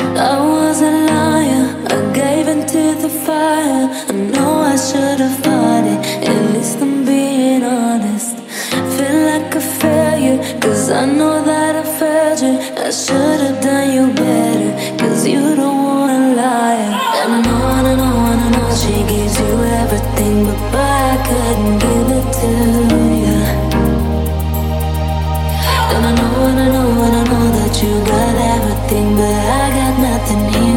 was a liar. I gave into the fire. I know I should have fought it. At least I'm being honest. Feel like a failure. Cause I know that I failed you. I should have done you better. Cause you don't wanna lie. And I know, and I know, and I know she gives you everything. But I couldn't give it to you. And I know, and I know, and I know that you got everything. But nothing here.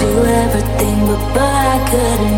do everything, but, but I couldn't.